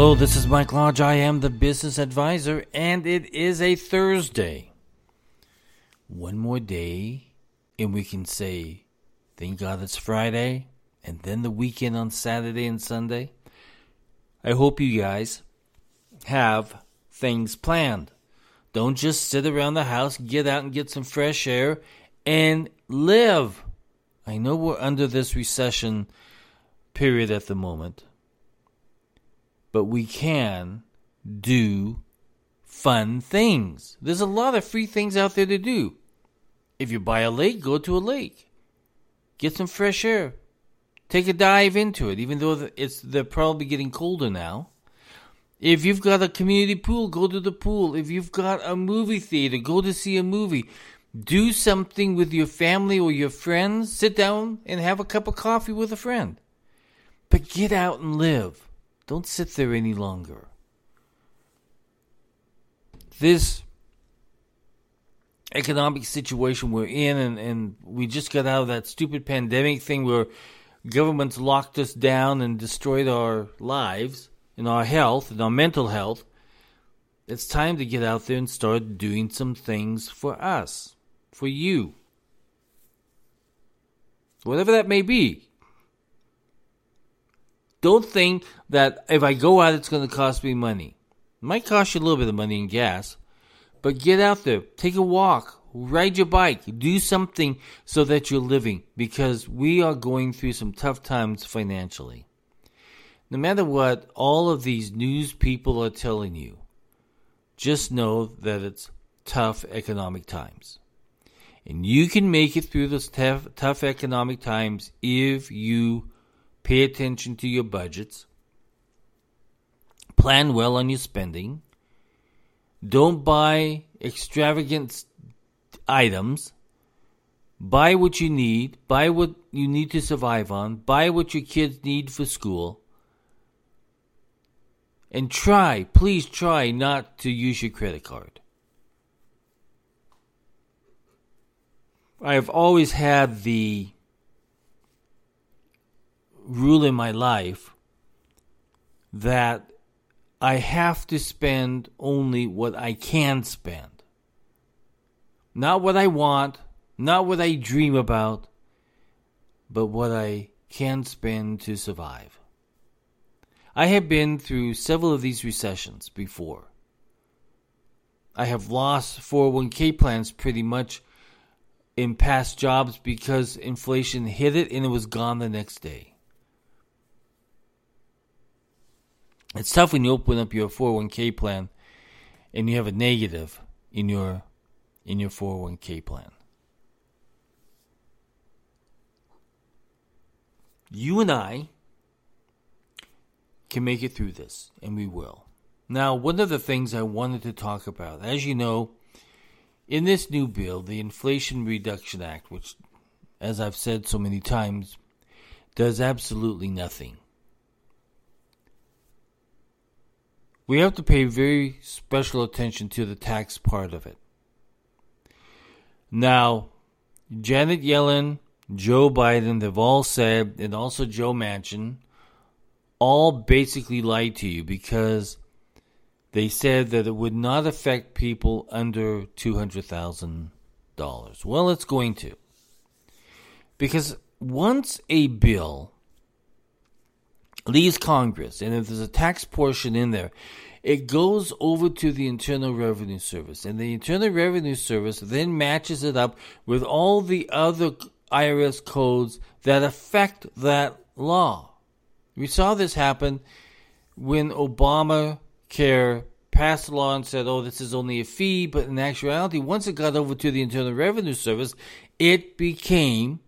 Hello, this is Mike Lodge. I am the business advisor, and it is a Thursday. One more day, and we can say, Thank God it's Friday, and then the weekend on Saturday and Sunday. I hope you guys have things planned. Don't just sit around the house, get out and get some fresh air and live. I know we're under this recession period at the moment but we can do fun things. There's a lot of free things out there to do. If you buy a lake, go to a lake. Get some fresh air. Take a dive into it, even though it's they're probably getting colder now. If you've got a community pool, go to the pool. If you've got a movie theater, go to see a movie. Do something with your family or your friends. Sit down and have a cup of coffee with a friend. But get out and live. Don't sit there any longer. This economic situation we're in, and, and we just got out of that stupid pandemic thing where governments locked us down and destroyed our lives and our health and our mental health. It's time to get out there and start doing some things for us, for you. Whatever that may be. Don't think that if I go out, it's going to cost me money. It might cost you a little bit of money in gas, but get out there, take a walk, ride your bike, do something so that you're living because we are going through some tough times financially. No matter what all of these news people are telling you, just know that it's tough economic times. And you can make it through those tough, tough economic times if you Pay attention to your budgets. Plan well on your spending. Don't buy extravagant items. Buy what you need. Buy what you need to survive on. Buy what your kids need for school. And try, please try not to use your credit card. I have always had the rule in my life that I have to spend only what I can spend. Not what I want, not what I dream about, but what I can spend to survive. I have been through several of these recessions before. I have lost 401k plans pretty much in past jobs because inflation hit it and it was gone the next day. It's tough when you open up your 401k plan and you have a negative in your in your 401k plan. You and I can make it through this, and we will. Now, one of the things I wanted to talk about, as you know, in this new bill, the Inflation Reduction Act, which, as I've said so many times, does absolutely nothing we have to pay very special attention to the tax part of it. Now, Janet Yellen, Joe Biden, they've all said, and also Joe Manchin, all basically lied to you because they said that it would not affect people under $200,000. Well, it's going to. Because once a bill leaves Congress, and if there's a tax portion in there, it goes over to the Internal Revenue Service, and the Internal Revenue Service then matches it up with all the other IRS codes that affect that law. We saw this happen when Obamacare passed a law and said, oh, this is only a fee, but in actuality, once it got over to the Internal Revenue Service, it became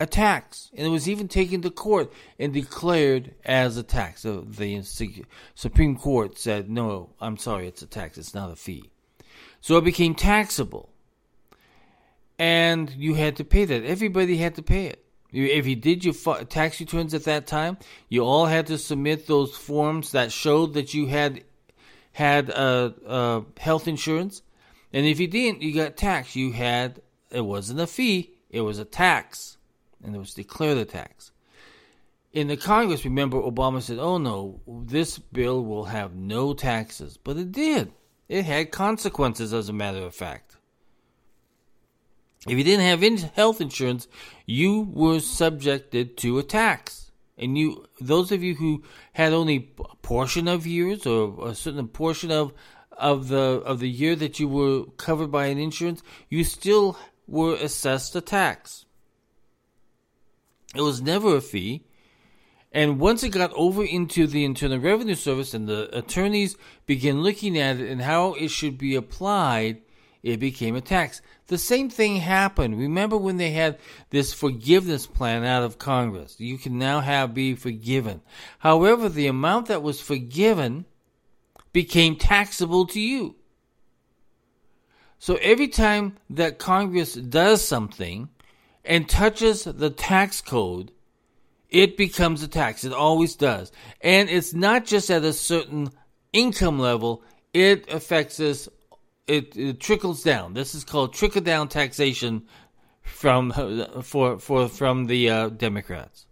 a tax, and it was even taken to court and declared as a tax. So the Supreme Court said, "No, I'm sorry, it's a tax. It's not a fee." So it became taxable, and you had to pay that. Everybody had to pay it. If you did your tax returns at that time, you all had to submit those forms that showed that you had had uh, uh, health insurance, and if you didn't, you got taxed. You had it wasn't a fee; it was a tax and it was declared a tax. in the Congress, remember, Obama said, oh no, this bill will have no taxes. But it did. It had consequences, as a matter of fact. If you didn't have in- health insurance, you were subjected to a tax. And you, those of you who had only a portion of years or a certain portion of of the of the year that you were covered by an insurance, you still were assessed a tax. It was never a fee. And once it got over into the Internal Revenue Service and the attorneys began looking at it and how it should be applied, it became a tax. The same thing happened. Remember when they had this forgiveness plan out of Congress? You can now have be forgiven. However, the amount that was forgiven became taxable to you. So every time that Congress does something and touches the tax code, it becomes a tax. It always does. And it's not just at a certain income level, it affects us, it, it trickles down. This is called trickle down taxation from for for from the uh, Democrats.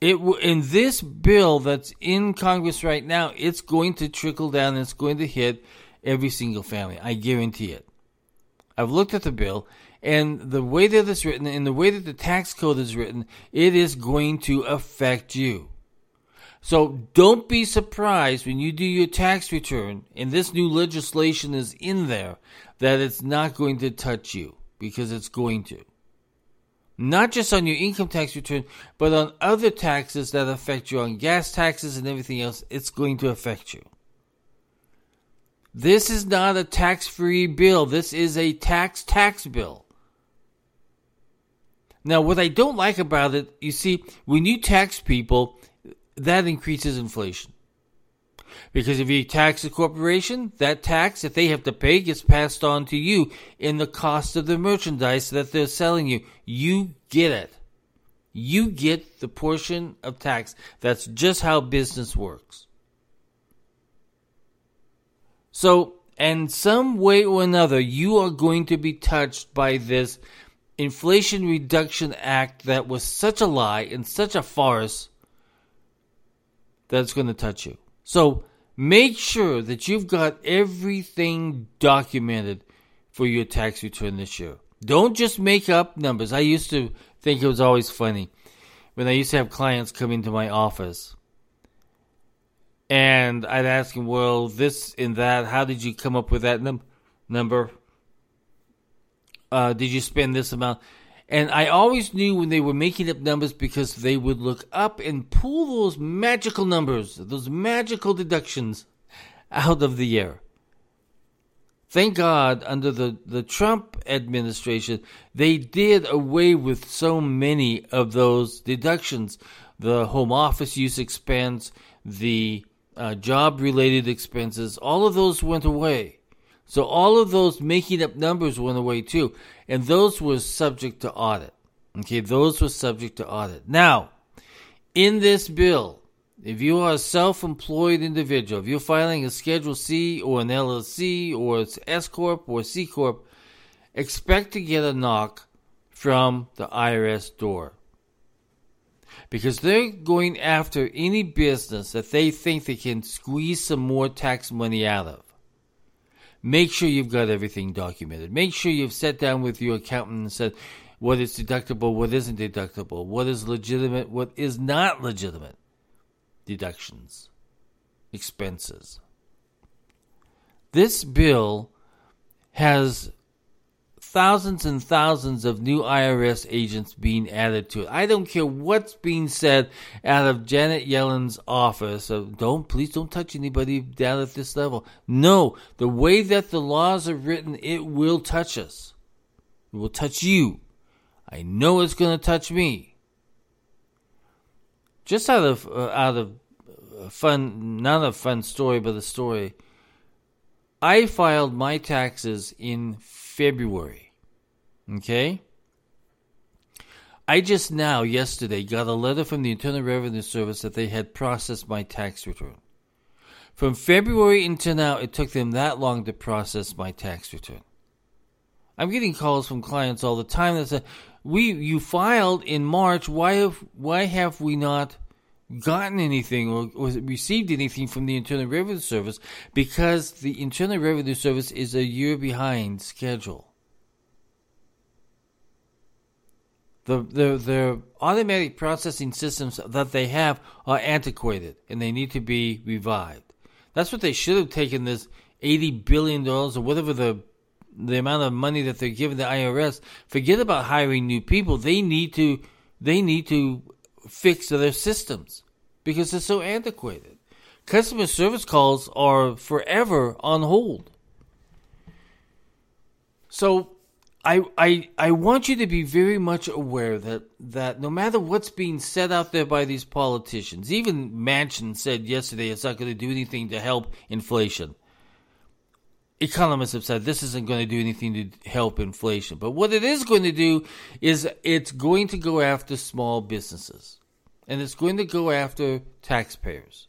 It in this bill that's in Congress right now, it's going to trickle down it's going to hit every single family. I guarantee it. I've looked at the bill and the way that it's written and the way that the tax code is written, it is going to affect you. So don't be surprised when you do your tax return and this new legislation is in there that it's not going to touch you because it's going to. Not just on your income tax return, but on other taxes that affect you, on gas taxes and everything else, it's going to affect you. This is not a tax free bill. This is a tax tax bill. Now, what I don't like about it, you see, when you tax people, that increases inflation. Because if you tax a corporation, that tax that they have to pay gets passed on to you in the cost of the merchandise that they're selling you. You get it. You get the portion of tax. That's just how business works. So, in some way or another, you are going to be touched by this Inflation Reduction Act that was such a lie and such a farce that it's going to touch you. So make sure that you've got everything documented for your tax return this year. Don't just make up numbers. I used to think it was always funny when I used to have clients come into my office and I'd ask them, well, this and that, how did you come up with that num- number? Uh, did you spend this amount? And I always knew when they were making up numbers because they would look up and pull those magical numbers, those magical deductions out of the air. Thank God, under the, the Trump administration, they did away with so many of those deductions. The home office use expense, the uh, job related expenses, all of those went away. So all of those making up numbers went away too. And those were subject to audit. Okay, those were subject to audit. Now, in this bill, if you are a self-employed individual, if you're filing a Schedule C or an LLC or it's S corp or C corp, expect to get a knock from the IRS door because they're going after any business that they think they can squeeze some more tax money out of. Make sure you've got everything documented. Make sure you've sat down with your accountant and said what is deductible, what isn't deductible, what is legitimate, what is not legitimate deductions, expenses. This bill has thousands and thousands of new IRS agents being added to it. I don't care what's being said out of Janet Yellen's office. Of, don't please don't touch anybody down at this level. No, the way that the laws are written, it will touch us. It will touch you. I know it's going to touch me. Just out of uh, out of fun, not a fun story, but a story. I filed my taxes in February. Okay? I just now, yesterday, got a letter from the Internal Revenue Service that they had processed my tax return. From February until now, it took them that long to process my tax return. I'm getting calls from clients all the time that say, "We you filed in March. Why have why have we not gotten anything or, received anything from the Internal Revenue Service because the Internal Revenue Service is a year behind schedule. The, the, the automatic processing systems that they have are antiquated and they need to be revived. That's what they should have taken this $80 billion or whatever the the amount of money that they're giving the IRS. Forget about hiring new people. They need to they need to fix their systems because they're so antiquated. Customer service calls are forever on hold. So I, I, I want you to be very much aware that, that no matter what's being said out there by these politicians, even Manchin said yesterday it's not going to do anything to help inflation. Economists have said this isn't going to do anything to help inflation. But what it is going to do is it's going to go after small businesses and it's going to go after taxpayers.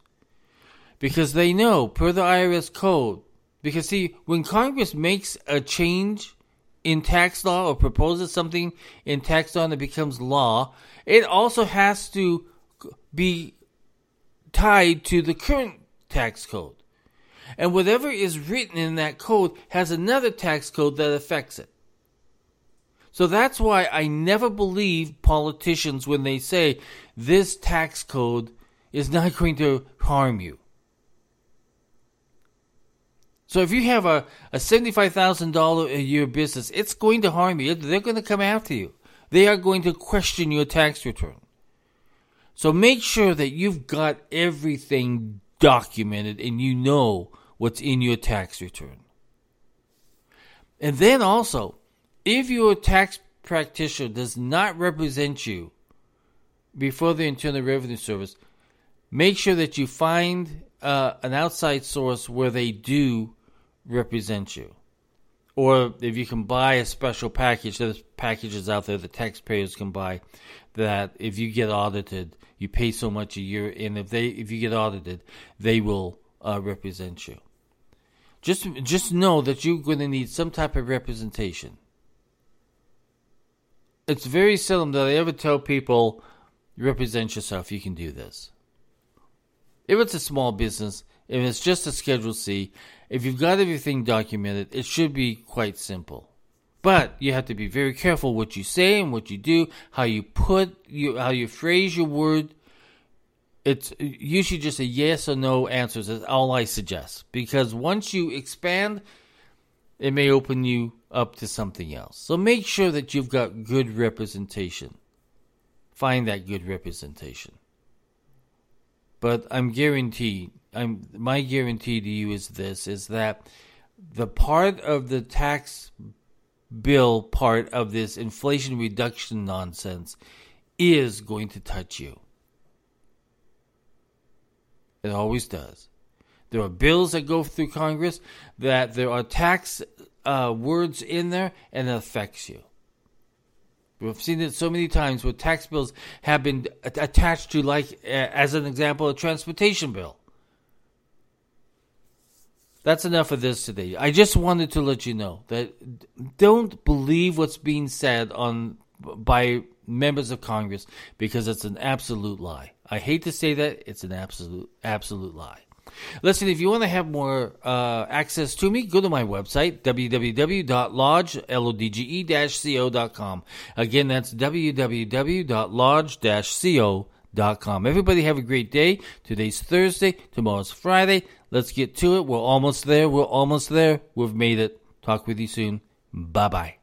Because they know, per the IRS code, because see, when Congress makes a change in tax law or proposes something in tax law that becomes law, it also has to be tied to the current tax code. And whatever is written in that code has another tax code that affects it. So that's why I never believe politicians when they say this tax code is not going to harm you. So if you have a, a $75,000 a year business, it's going to harm you. They're going to come after you. They are going to question your tax return. So make sure that you've got everything documented and you know what's in your tax return. And then also, if your tax practitioner does not represent you before the Internal Revenue Service, make sure that you find uh, an outside source where they do represent you. Or if you can buy a special package, there's packages out there that taxpayers can buy that if you get audited, you pay so much a year, and if they if you get audited, they will uh, represent you. Just just know that you're going to need some type of representation it's very seldom that I ever tell people, represent yourself, you can do this. If it's a small business, if it's just a Schedule C, if you've got everything documented, it should be quite simple. But you have to be very careful what you say and what you do, how you put you how you phrase your word. It's usually just a yes or no answers is all I suggest. Because once you expand, it may open you up to something else. So make sure that you've got good representation. Find that good representation. But I'm guaranteed, I'm my guarantee to you is this is that the part of the tax bill part of this inflation reduction nonsense is going to touch you. It always does. There are bills that go through Congress that there are tax uh, words in there and it affects you. We've seen it so many times where tax bills have been attached to, like, as an example, a transportation bill. That's enough of this today. I just wanted to let you know that don't believe what's being said on by members of Congress because it's an absolute lie. I hate to say that it's an absolute absolute lie. Listen, if you want to have more uh, access to me, go to my website, www.lodge-co.com. Again, that's www.lodge-co.com. Everybody have a great day. Today's Thursday. Tomorrow's Friday. Let's get to it. We're almost there. We're almost there. We've made it. Talk with you soon. Bye-bye.